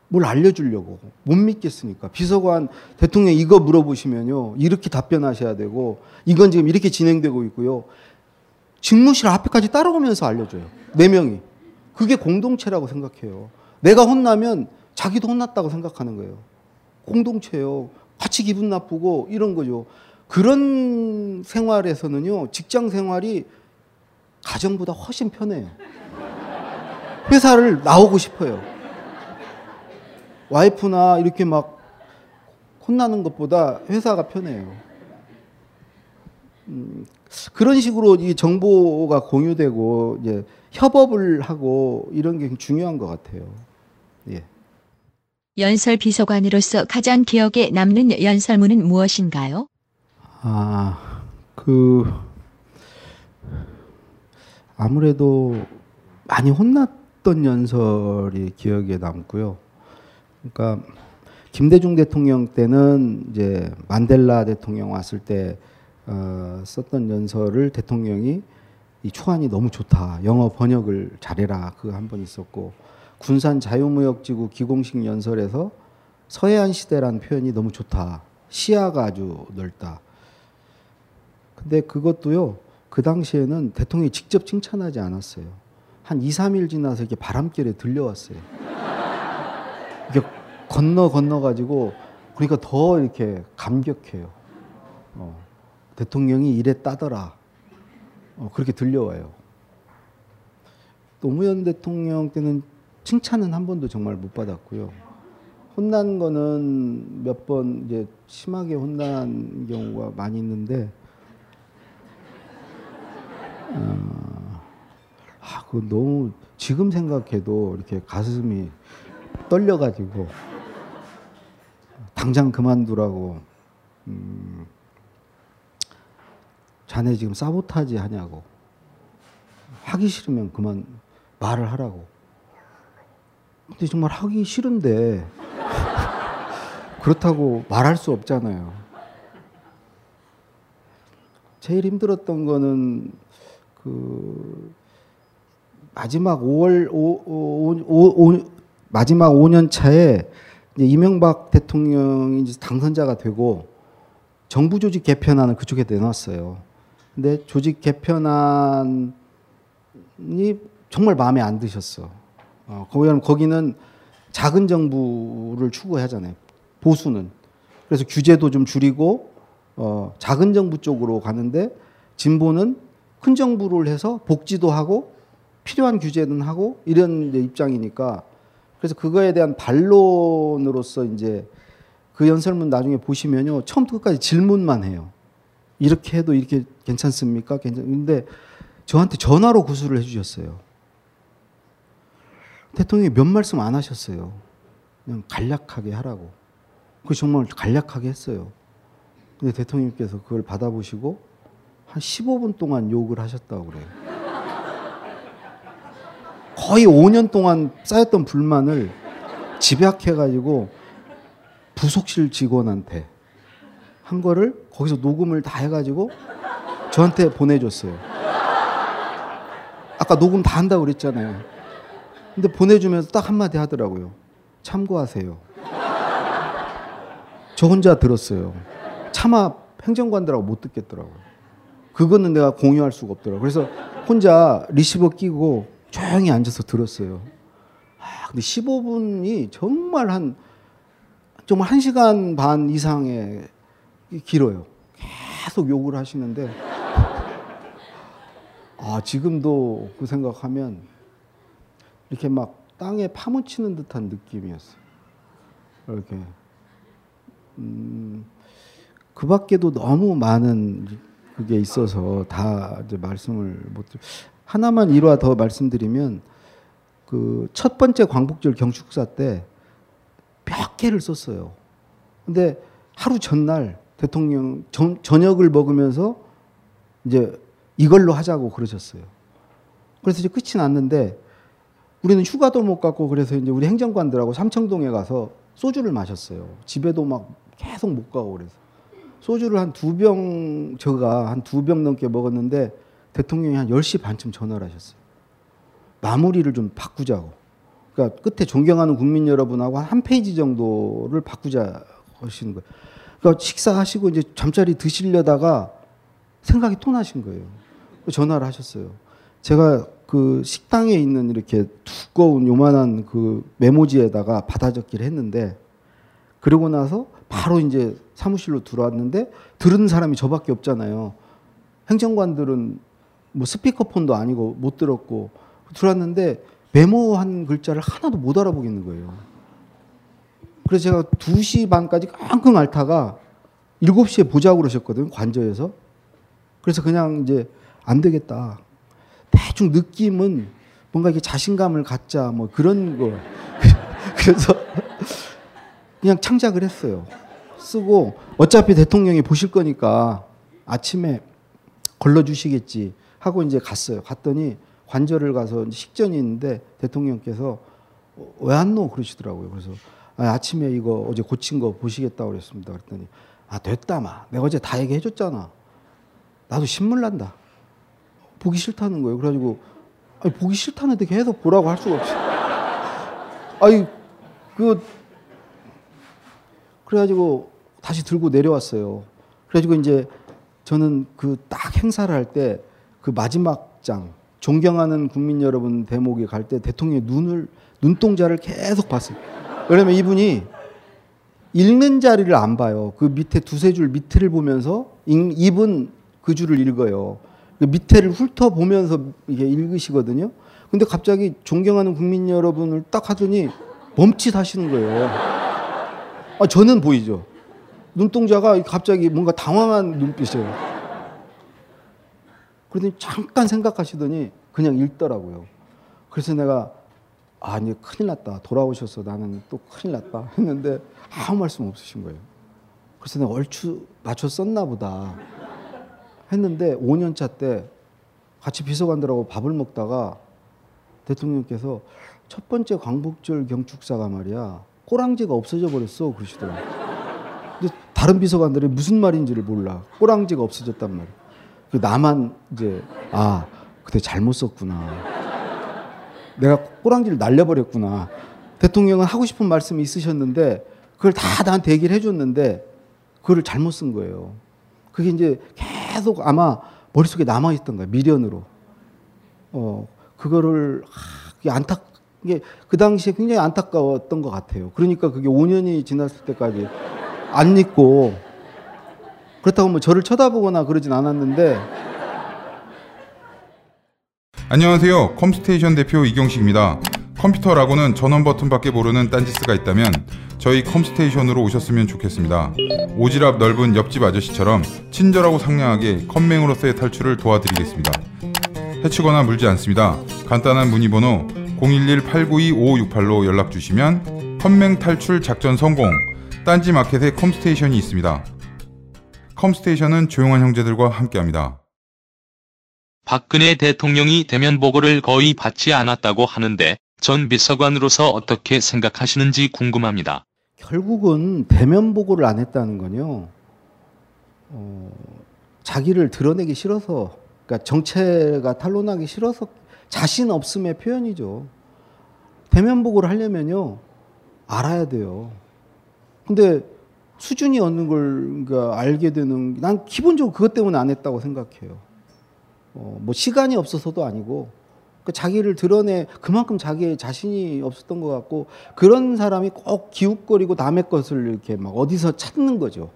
뭘 알려주려고. 못 믿겠으니까. 비서관 대통령 이거 물어보시면요. 이렇게 답변하셔야 되고 이건 지금 이렇게 진행되고 있고요. 직무실 앞에까지 따라오면서 알려줘요. 네 명이. 그게 공동체라고 생각해요. 내가 혼나면 자기도 혼났다고 생각하는 거예요. 공동체요. 같이 기분 나쁘고 이런 거죠 그런 생활에서는요 직장 생활이 가정보다 훨씬 편해요 회사를 나오고 싶어요 와이프나 이렇게 막 혼나는 것보다 회사가 편해요. 음, 그런 식으로 이 정보가 공유되고 이제 협업을 하고 이런 게 중요한 것 같아요. 예. 연설 비서관으로서 가장 기억에 남는 연설문은 무엇인가요? 아, 그 아무래도 많이 혼났던 연설이 기억에 남고요. 그러니까 김대중 대통령 때는 이제 만델라 대통령 왔을 때 어, 썼던 연설을 대통령이 이 초안이 너무 좋다. 영어 번역을 잘해라. 그 한 번 있었고 군산 자유무역지구 기공식 연설에서 서해안 시대란 표현이 너무 좋다. 시야가 아주 넓다. 근데 그것도요. 그 당시에는 대통령이 직접 칭찬하지 않았어요. 한 2, 3일 지나서 이렇게 바람결에 들려왔어요. 건너 건너 가지고 그러니까 더 이렇게 감격해요. 어, 대통령이 이랬다더라. 어, 그렇게 들려와요. 노무현 대통령 때는 칭찬은 한 번도 정말 못 받았고요. 혼난 거는 몇 번 이제 심하게 혼난 경우가 많이 있는데, 어, 아, 그 너무 지금 생각해도 이렇게 가슴이 떨려가지고 당장 그만두라고. 음, 자네 지금 사보타지 하냐고. 하기 싫으면 그만 말을 하라고. 근데 정말 하기 싫은데 그렇다고 말할 수 없잖아요. 제일 힘들었던 거는 그 마지막 5월 5, 5, 5, 마지막 5년 차에 이명박 대통령이 당선자가 되고 정부 조직 개편안을 그쪽에 내놨어요. 근데 조직 개편안이 정말 마음에 안 드셨어. 어, 거기는 작은 정부를 추구하잖아요. 보수는 그래서 규제도 좀 줄이고 어, 작은 정부 쪽으로 가는데 진보는 큰 정부를 해서 복지도 하고 필요한 규제는 하고 이런 입장이니까 그래서 그거에 대한 반론으로서 이제 그 연설문 나중에 보시면요 처음부터 끝까지 질문만 해요. 이렇게 해도 이렇게 괜찮습니까? 괜찮. 근데 저한테 전화로 구술을 해주셨어요. 대통령이 몇 말씀 안 하셨어요. 그냥 간략하게 하라고. 그 정말 간략하게 했어요. 근데 대통령께서 그걸 받아보시고 한 15분 동안 욕을 하셨다고 그래요. 거의 5년 동안 쌓였던 불만을 집약해가지고 부속실 직원한테 한 거를 거기서 녹음을 다 해가지고 저한테 보내줬어요. 아까 녹음 다 한다고 그랬잖아요. 근데 보내주면서 딱 한마디 하더라고요. 참고하세요. 저 혼자 들었어요. 차마 행정관들하고 못 듣겠더라고요. 그거는 내가 공유할 수가 없더라고요. 그래서 혼자 리시버 끼고 조용히 앉아서 들었어요. 아, 근데 15분이 정말 한, 정말 1시간 반 이상의 길어요. 계속 욕을 하시는데, 아, 지금도 그 생각하면 이렇게 막 땅에 파묻히는 듯한 느낌이었어요. 이렇게. 음, 그 밖에도 너무 많은 그게 있어서 다 이제 말씀을 못. 하나만 일화 더 말씀드리면 그 첫 번째 광복절 경축사 때 몇 개를 썼어요. 근데 하루 전날 대통령 전, 저녁을 먹으면서 이제 이걸로 하자고 그러셨어요. 그래서 이제 끝이 났는데 우리는 휴가도 못 갔고 그래서 이제 우리 행정관들하고 삼청동에 가서 소주를 마셨어요. 집에도 막 계속 못 가고 그래서 소주를 한 두 병 제가 한 두 병 넘게 먹었는데 대통령이 한 10시 반쯤 전화를 하셨어요. 마무리를 좀 바꾸자고. 그러니까 끝에 존경하는 국민 여러분하고 한 페이지 정도를 바꾸자 하시는 거예요. 그러니까 식사하시고 이제 잠자리 드시려다가 생각이 또 나신 거예요. 전화를 하셨어요. 제가 그 식당에 있는 이렇게 두꺼운 요만한 그 메모지에다가 받아 적기를 했는데 그러고 나서 바로 이제 사무실로 들어왔는데 들은 사람이 저밖에 없잖아요. 행정관들은 뭐 스피커폰도 아니고 못 들었고 들어왔는데 메모한 글자를 하나도 못 알아보겠는 거예요. 그래서 제가 2시 반까지 끙끙 앓다가 7시에 보자고 그러셨거든요. 관저에서. 그래서 그냥 이제 안 되겠다. 대충 느낌은 뭔가 이게 자신감을 갖자 뭐 그런 거. 그래서 그냥 창작을 했어요. 쓰고 어차피 대통령이 보실 거니까 아침에 걸러주시겠지 하고 이제 갔어요. 갔더니 관절을 가서 식전이 있는데 대통령께서 왜 안 넣어 그러시더라고요. 그래서 아, 침에 이거 어제 고친 거 보시겠다고 그랬습니다. 그랬더니 아 됐다 마. 내가 어제 다 얘기해 줬잖아. 나도 신물 난다. 보기 싫다는 거예요. 그래가지고 아니, 보기 싫다는데 계속 보라고 할 수가 없어. 아니 그 그래가지고 다시 들고 내려왔어요. 그래가지고 이제 저는 그 딱 행사를 할 때 그 마지막 장 존경하는 국민 여러분 대목에 갈 때 대통령의 눈을 눈동자를 계속 봤어요. 왜냐면 이분이 읽는 자리를 안 봐요. 그 밑에 두세 줄 밑을 보면서 읽- 입은 그 줄을 읽어요. 그 밑에를 훑어보면서 이게 읽으시거든요. 근데 갑자기 존경하는 국민 여러분을 딱 하더니 멈칫하시는 거예요. 아, 저는 보이죠. 눈동자가 갑자기 뭔가 당황한 눈빛이에요. 그러더니 잠깐 생각하시더니 그냥 읽더라고요. 그래서 내가 아, 이제 큰일 났다. 돌아오셔서 나는 또 큰일 났다. 했는데 아무 말씀 없으신 거예요. 그래서 내가 얼추 맞춰 썼나 보다. 했는데 5년 차 때 같이 비서관들하고 밥을 먹다가 대통령께서 첫 번째 광복절 경축사가 말이야 꼬랑지가 없어져 버렸어 그러시더라고요. 근데 다른 비서관들이 무슨 말인지를 몰라. 꼬랑지가 없어졌단 말이야. 그 나만 이제 아 그때 잘못 썼구나. 내가 꼬랑지를 날려버렸구나. 대통령은 하고 싶은 말씀이 있으셨는데 그걸 다 나한테 얘기를 해줬는데 그걸 잘못 쓴 거예요. 그게 이제 계속 아마 머릿속에 남아있던 거예요. 미련으로. 어, 그거를, 하, 그게 안타, 이게 그 당시에 굉장히 안타까웠던 것 같아요. 그러니까 그게 5년이 지났을 때까지 안 잊고 그렇다고 뭐 저를 쳐다보거나 그러진 않았는데 안녕하세요. 컴스테이션 대표 이경식입니다. 컴퓨터라고는 전원 버튼밖에 모르는 딴지스가 있다면 저희 컴스테이션으로 오셨으면 좋겠습니다. 오지랖 넓은 옆집 아저씨처럼 친절하고 상냥하게 컴맹으로서의 탈출을 도와드리겠습니다. 해치거나 물지 않습니다. 간단한 문의번호 011-892-5568로 연락 주시면 컴맹 탈출 작전 성공 딴지 마켓에 컴스테이션이 있습니다. 컴스테이션은 조용한 형제들과 함께합니다. 박근혜 대통령이 대면 보고를 거의 받지 않았다고 하는데 전 비서관으로서 어떻게 생각하시는지 궁금합니다. 결국은 대면 보고를 안 했다는 건요. 어, 자기를 드러내기 싫어서, 그러니까 정체가 탄로나기 싫어서 자신 없음의 표현이죠. 대면 보고를 하려면요, 알아야 돼요. 근데 수준이 어느 걸 그러니까 알게 되는, 난 기본적으로 그것 때문에 안 했다고 생각해요. 어, 뭐 시간이 없어서도 아니고, 그 자기를 드러내 그만큼 자기의 자신이 없었던 것 같고 그런 사람이 꼭 기웃거리고 남의 것을 이렇게 막 어디서 찾는 거죠.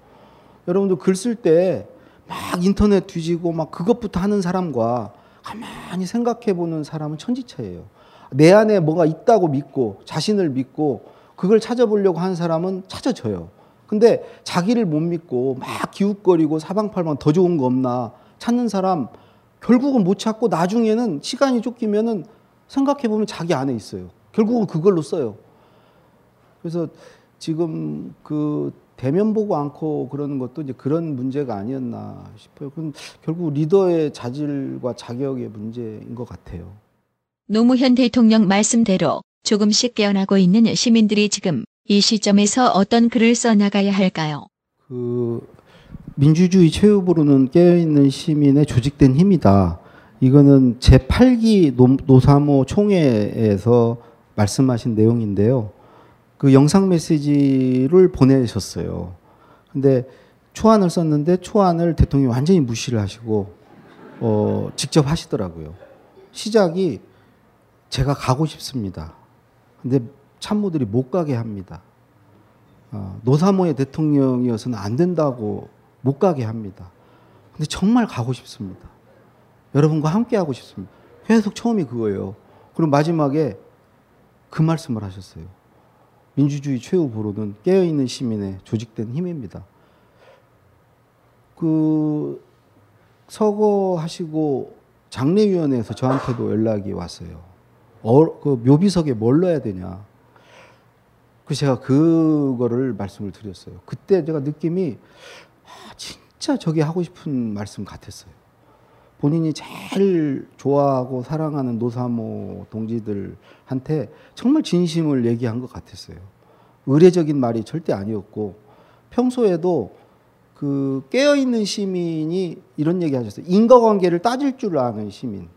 여러분들 글쓸 때 막 인터넷 뒤지고 막 그것부터 하는 사람과 가만히 생각해 보는 사람은 천지차예요. 내 안에 뭐가 있다고 믿고 자신을 믿고 그걸 찾아보려고 하는 사람은 찾아져요. 근데 자기를 못 믿고 막 기웃거리고 사방팔방 더 좋은 거 없나 찾는 사람 결국은 못 찾고 나중에는 시간이 쫓기면은 생각해 보면 자기 안에 있어요. 결국은 그걸로 써요. 그래서 지금 그 대면 보고 않고 그러는 것도 이제 그런 문제가 아니었나 싶어요. 그건 결국 리더의 자질과 자격의 문제인 것 같아요. 노무현 대통령 말씀대로 조금씩 깨어나고 있는 시민들이 지금 이 시점에서 어떤 글을 써나가야 할까요? 그 민주주의 최후부로는 깨어있는 시민의 조직된 힘이다. 이거는 제8기 노, 사모 총회에서 말씀하신 내용인데요. 그 영상 메시지를 보내셨어요. 근데 초안을 썼는데 초안을 대통령이 완전히 무시를 하시고 어, 직접 하시더라고요. 시작이 제가 가고 싶습니다. 근데 참모들이 못 가게 합니다. 어, 노사모의 대통령이어서는 안 된다고 못 가게 합니다. 근데 정말 가고 싶습니다. 여러분과 함께 하고 싶습니다. 계속 처음이 그거예요. 그리고 마지막에 그 말씀을 하셨어요. 민주주의 최후 보로는 깨어있는 시민의 조직된 힘입니다. 그 서거하시고 장례위원회에서 저한테도 연락이 왔어요. 어, 그 묘비석에 뭘 넣어야 되냐. 그래서 제가 그거를 말씀을 드렸어요. 그때 제가 느낌이 아, 진짜 저게 하고 싶은 말씀 같았어요. 본인이 제일 좋아하고 사랑하는 노사모 동지들한테 정말 진심을 얘기한 것 같았어요. 의례적인 말이 절대 아니었고 평소에도 그 깨어있는 시민이 이런 얘기 하셨어요. 인과관계를 따질 줄 아는 시민.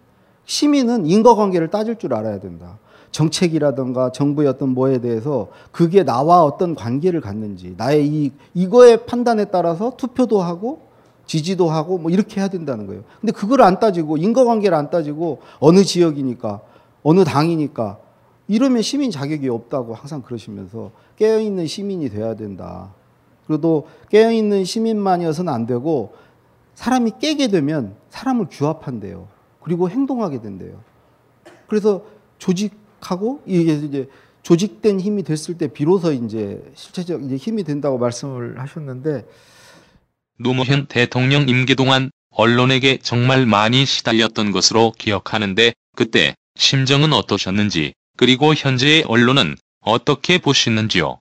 시민은 인과관계를 따질 줄 알아야 된다. 정책이라든가 정부의 어떤 뭐에 대해서 그게 나와 어떤 관계를 갖는지 나의 이 이거의 판단에 따라서 투표도 하고 지지도 하고 뭐 이렇게 해야 된다는 거예요. 근데 그걸 안 따지고 인과관계를 안 따지고 어느 지역이니까 어느 당이니까 이러면 시민 자격이 없다고 항상 그러시면서 깨어있는 시민이 돼야 된다. 그래도 깨어있는 시민만이어서는 안 되고 사람이 깨게 되면 사람을 규합한대요. 그리고 행동하게 된대요. 그래서 조직하고 이게 이제 조직된 힘이 됐을 때 비로소 이제 실체적 이제 힘이 된다고 말씀을 하셨는데 노무현 대통령 임기 동안 언론에게 정말 많이 시달렸던 것으로 기억하는데 그때 심정은 어떠셨는지 그리고 현재의 언론은 어떻게 보시는지요?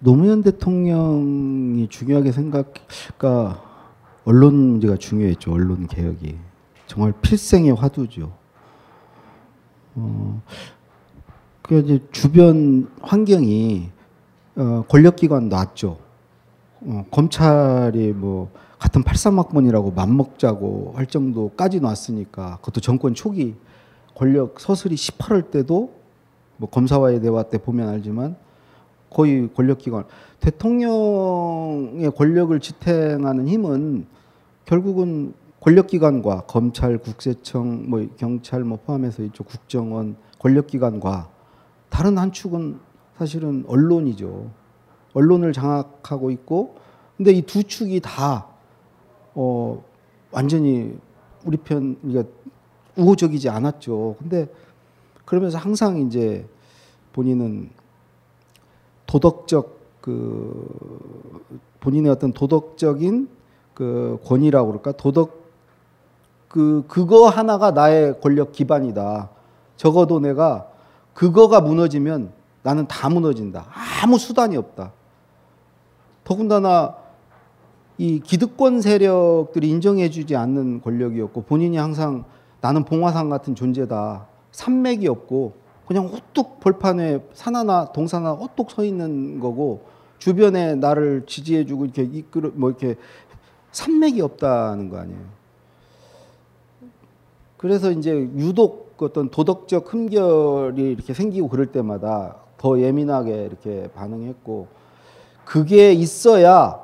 노무현 대통령이 중요하게 생각, 그러니까 언론 문제가 중요했죠. 언론 개혁이 정말 필생의 화두죠. 어, 그 이제 주변 환경이 어, 권력기관 놨죠. 어, 검찰이 뭐 같은 83학번이라고 맘먹자고 할 정도까지 놨으니까 그것도 정권 초기 권력 서슬이 18할 때도 뭐 검사와의 대화 때 보면 알지만 거의 권력기관 대통령의 권력을 지탱하는 힘은 결국은 권력기관과 검찰, 국세청, 뭐 경찰 뭐 포함해서 이쪽 국정원 권력기관과 다른 한 축은 사실은 언론이죠. 언론을 장악하고 있고 근데 이 두 축이 다 어, 완전히 우리 편 그러니까 우호적이지 않았죠. 근데 그러면서 항상 이제 본인은 도덕적 그 본인의 어떤 도덕적인 그 권위라고 그럴까 도덕 그 그거 하나가 나의 권력 기반이다. 적어도 내가 그거가 무너지면 나는 다 무너진다. 아무 수단이 없다. 더군다나 이 기득권 세력들이 인정해주지 않는 권력이었고 본인이 항상 나는 봉화산 같은 존재다. 산맥이 없고 그냥 우뚝 벌판에 산 하나 동산 하나 우뚝 서 있는 거고 주변에 나를 지지해주고 이렇게 이끌어 뭐 이렇게 산맥이 없다는 거 아니에요. 그래서 이제 유독 어떤 도덕적 흠결이 이렇게 생기고 그럴 때마다 더 예민하게 이렇게 반응했고 그게 있어야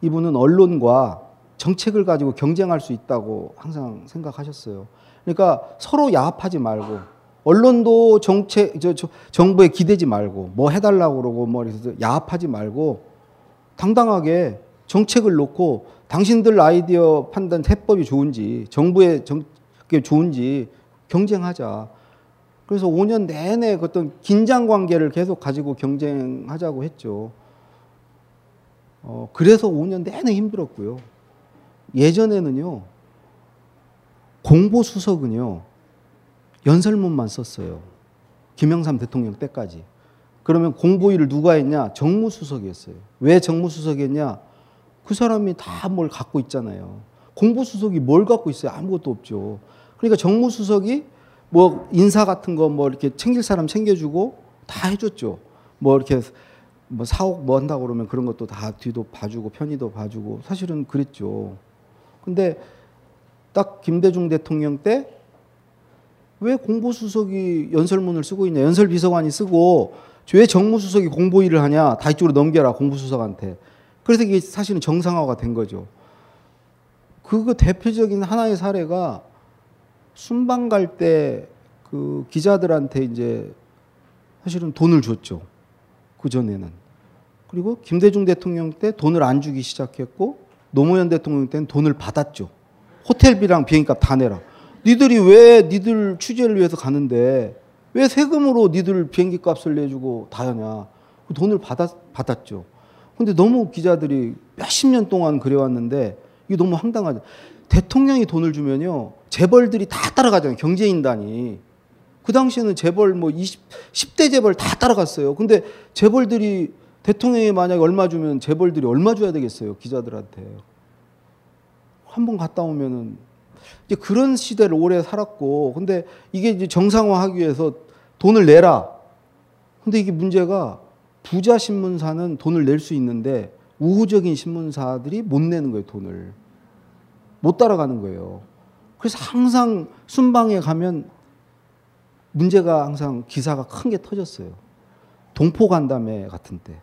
이분은 언론과 정책을 가지고 경쟁할 수 있다고 항상 생각하셨어요. 그러니까 서로 야합하지 말고 언론도 정책 저, 저 정부에 기대지 말고 뭐 해달라고 그러고 뭐 그래서 야합하지 말고 당당하게 정책을 놓고 당신들 아이디어 판단 해법이 좋은지 정부의 정게 좋은지 경쟁하자. 그래서 5년 내내 그 어떤 긴장 관계를 계속 가지고 경쟁하자고 했죠. 어, 그래서 5년 내내 힘들었고요. 예전에는요, 공보 수석은요, 연설문만 썼어요. 김영삼 대통령 때까지. 그러면 공보위를 누가 했냐? 정무수석이었어요. 왜 정무수석이었냐? 그 사람이 다 뭘 갖고 있잖아요. 공보수석이 뭘 갖고 있어요? 아무것도 없죠. 그러니까 정무수석이 뭐 인사 같은 거 뭐 이렇게 챙길 사람 챙겨주고 다 해줬죠. 뭐 이렇게 뭐 사옥 뭐 한다고 그러면 그런 것도 다 뒤도 봐주고 편의도 봐주고 사실은 그랬죠. 근데 딱 김대중 대통령 때 왜 공보수석이 연설문을 쓰고 있냐? 연설비서관이 쓰고 왜 정무수석이 공보일을 하냐? 다 이쪽으로 넘겨라 공보수석한테. 그래서 이게 사실은 정상화가 된 거죠. 그거 대표적인 하나의 사례가 순방 갈 때 그 기자들한테 이제 사실은 돈을 줬죠. 그 전에는. 그리고 김대중 대통령 때 돈을 안 주기 시작했고 노무현 대통령 때는 돈을 받았죠. 호텔비랑 비행값 다 내라. 니들이 왜 니들 취재를 위해서 가는데 왜 세금으로 니들 비행기 값을 내주고 다 하냐. 그 돈을 받았, 받았죠. 근데 너무 기자들이 몇십 년 동안 그래왔는데 이게 너무 황당하죠. 대통령이 돈을 주면요. 재벌들이 다 따라가잖아요. 경제인단이. 그 당시에는 재벌 뭐 20, 10대 재벌 다 따라갔어요. 근데 재벌들이 대통령이 만약에 얼마 주면 재벌들이 얼마 줘야 되겠어요. 기자들한테. 한 번 갔다 오면은 이제 그런 시대를 오래 살았고 근데 이게 이제 정상화하기 위해서 돈을 내라. 근데 이게 문제가 부자 신문사는 돈을 낼 수 있는데 우호적인 신문사들이 못 내는 거예요, 돈을. 못 따라가는 거예요. 그래서 항상 순방에 가면 문제가 항상 기사가 큰 게 터졌어요. 동포 간담회 같은 때.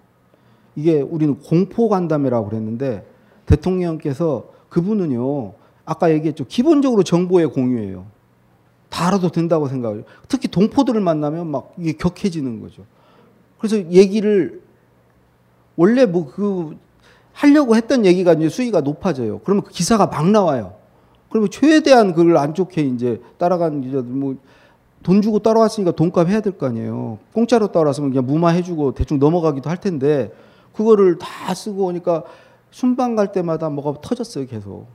이게 우리는 공포 간담회라고 그랬는데 대통령께서 그분은요, 아까 얘기했죠. 기본적으로 정보의 공유예요. 다 알아도 된다고 생각해요. 특히 동포들을 만나면 막 이게 격해지는 거죠. 그래서 얘기를 원래 뭐 그 하려고 했던 얘기가 이제 수위가 높아져요. 그러면 그 기사가 막 나와요. 그러면 최대한 그걸 안 좋게 이제 따라가는 기자들 뭐 돈 주고 따라왔으니까 돈값 해야 될 거 아니에요. 공짜로 따라왔으면 그냥 무마해주고 대충 넘어가기도 할 텐데 그거를 다 쓰고 오니까 순방 갈 때마다 뭐가 터졌어요 계속.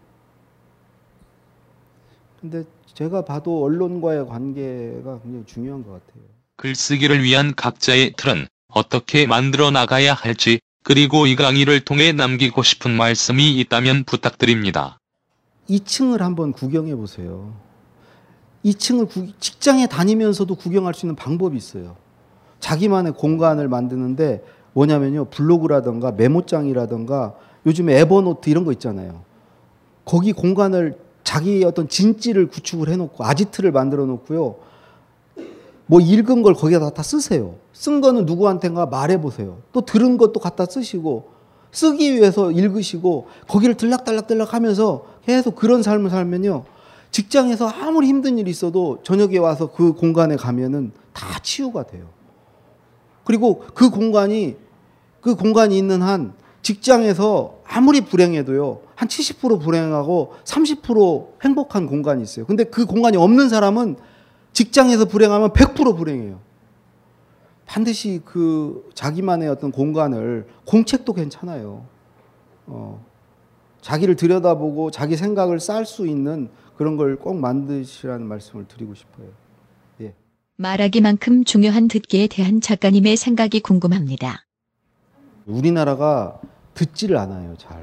근데 제가 봐도 언론과의 관계가 굉장히 중요한 것 같아요. 글쓰기를 위한 각자의 틀은 어떻게 만들어 나가야 할지 그리고 이 강의를 통해 남기고 싶은 말씀이 있다면 부탁드립니다. 2층을 한번 구경해 보세요. 2층을 구, 직장에 다니면서도 구경할 수 있는 방법이 있어요. 자기만의 공간을 만드는데 뭐냐면요. 블로그라든가 메모장이라든가 요즘에 에버노트 이런 거 있잖아요. 거기 공간을 자기 어떤 진지를 구축을 해놓고 아지트를 만들어 놓고요. 뭐 읽은 걸 거기다 다 쓰세요. 쓴 거는 누구한테가 말해 보세요. 또 들은 것도 갖다 쓰시고 쓰기 위해서 읽으시고 거기를 들락달락달락 하면서 계속 그런 삶을 살면요. 직장에서 아무리 힘든 일이 있어도 저녁에 와서 그 공간에 가면은 다 치유가 돼요. 그리고 그 공간이 그 공간이 있는 한 직장에서 아무리 불행해도요. 한 70% 불행하고 30% 행복한 공간이 있어요. 근데 그 공간이 없는 사람은 직장에서 불행하면 100% 불행해요. 반드시 그 자기만의 어떤 공간을 공책도 괜찮아요. 어, 자기를 들여다보고 자기 생각을 쌀수 있는 그런 걸 꼭 만드시라는 말씀을 드리고 싶어요. 예. 말하기만큼 중요한 듣기에 대한 작가님의 생각이 궁금합니다. 우리나라가 듣지를 않아요, 잘.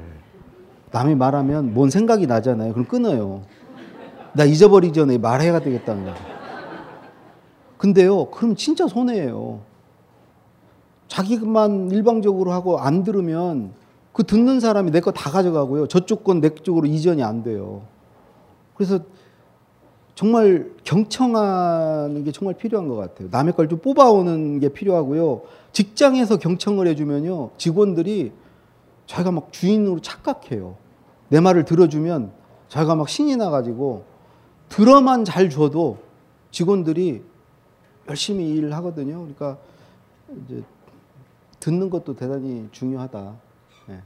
남이 말하면 뭔 생각이 나잖아요. 그럼 끊어요. 나 잊어버리기 전에 말해야 되겠다는 거죠. 근데요, 그럼 진짜 손해예요. 자기만 일방적으로 하고 안 들으면 그 듣는 사람이 내 거 다 가져가고요. 저쪽 건 내 쪽으로 이전이 안 돼요. 그래서 정말 경청하는 게 정말 필요한 것 같아요. 남의 걸 좀 뽑아오는 게 필요하고요. 직장에서 경청을 해주면요. 직원들이 자기가 막 주인으로 착각해요. 내 말을 들어주면 자기가 막 신이 나가지고 들어만 잘 줘도 직원들이 열심히 일을 하거든요. 그러니까 이제 듣는 것도 대단히 중요하다. 네.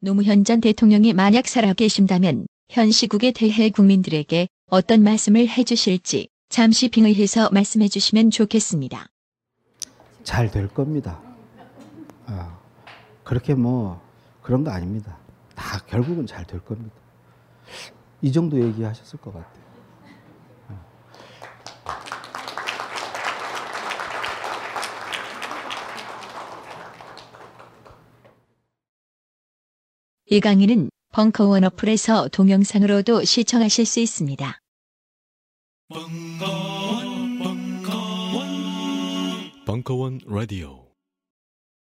노무현 전 대통령이 만약 살아계신다면 현 시국에 대해 국민들에게 어떤 말씀을 해주실지 잠시 빙의해서 말씀해 주시면 좋겠습니다. 잘 될 겁니다. 아, 그렇게 뭐 그런 거 아닙니다. 다 결국은 잘 될 겁니다. 이 정도 얘기하셨을 것 같아요. 이 강의는 벙커원 어플에서 동영상으로도 시청하실 수 있습니다. 벙커원, 벙커원, 벙커원 라디오.